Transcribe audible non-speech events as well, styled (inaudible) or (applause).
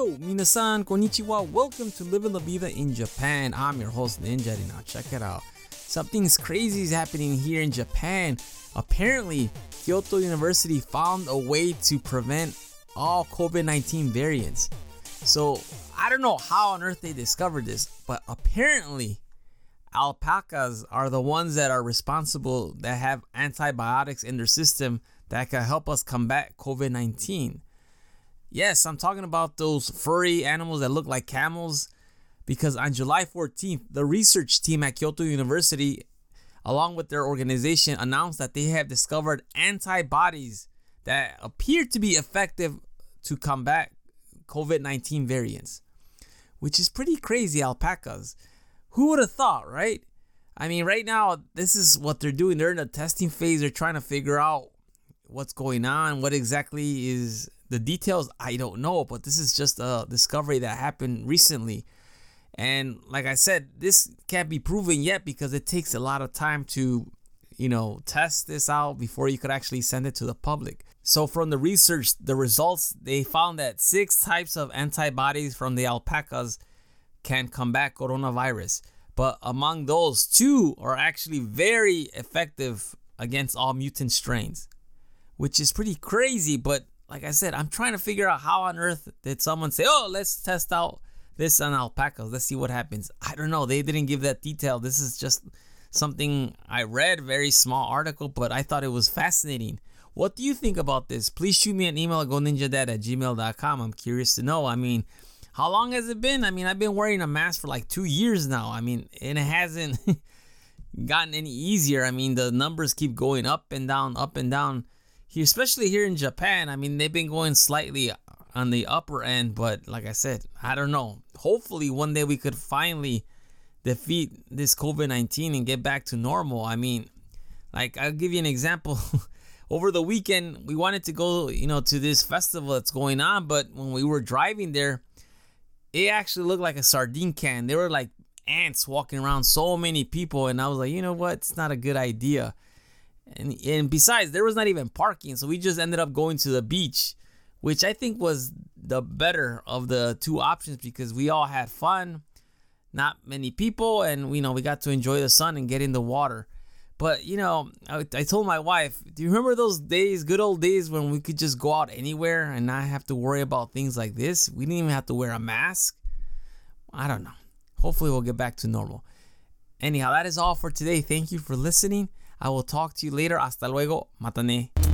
Yo, minasan, konnichiwa. Welcome to Living La Vida in Japan. I'm your host, Ninja. Now, check it out. Something's crazy is happening here in Japan. Apparently, Kyoto University found a way to prevent all COVID 19 variants. So, I don't know how on earth they discovered this, but apparently, alpacas are the ones that are responsible that have antibiotics in their system that can help us combat COVID 19. Yes, I'm talking about those furry animals that look like camels because on July 14th, the research team at Kyoto University, along with their organization, announced that they have discovered antibodies that appear to be effective to combat COVID 19 variants, which is pretty crazy, alpacas. Who would have thought, right? I mean, right now, this is what they're doing. They're in a testing phase. They're trying to figure out what's going on, what exactly is the details I don't know, but this is just a discovery that happened recently. And like I said, this can't be proven yet because it takes a lot of time to, you know, test this out before you could actually send it to the public. So from the research, the results, they found that six types of antibodies from the alpacas can combat coronavirus. But among those, two are actually very effective against all mutant strains, which is pretty crazy, but like I said, I'm trying to figure out how on earth did someone say, "Oh, let's test out this on alpacas. Let's see what happens." I don't know. They didn't give that detail. This is just something I read, very small article, but I thought it was fascinating. What do you think about this? Please shoot me an email at goninjadad at gmail.com. I'm curious to know. I mean, how long has it been? I mean, I've been wearing a mask for like two years now. I mean, and it hasn't (laughs) gotten any easier. I mean, the numbers keep going up and down, up and down especially here in Japan. I mean, they've been going slightly on the upper end, but like I said, I don't know. Hopefully, one day we could finally defeat this COVID 19 and get back to normal. I mean, like, I'll give you an example. (laughs) Over the weekend, we wanted to go, you know, to this festival that's going on, but when we were driving there, it actually looked like a sardine can. There were like ants walking around, so many people, and I was like, you know what? It's not a good idea. And, and besides, there was not even parking, so we just ended up going to the beach, which I think was the better of the two options because we all had fun, not many people, and you know we got to enjoy the sun and get in the water. But you know, I, I told my wife, "Do you remember those days, good old days, when we could just go out anywhere and not have to worry about things like this? We didn't even have to wear a mask. I don't know. Hopefully, we'll get back to normal." Anyhow, that is all for today. Thank you for listening. I will talk to you later. Hasta luego. Matane.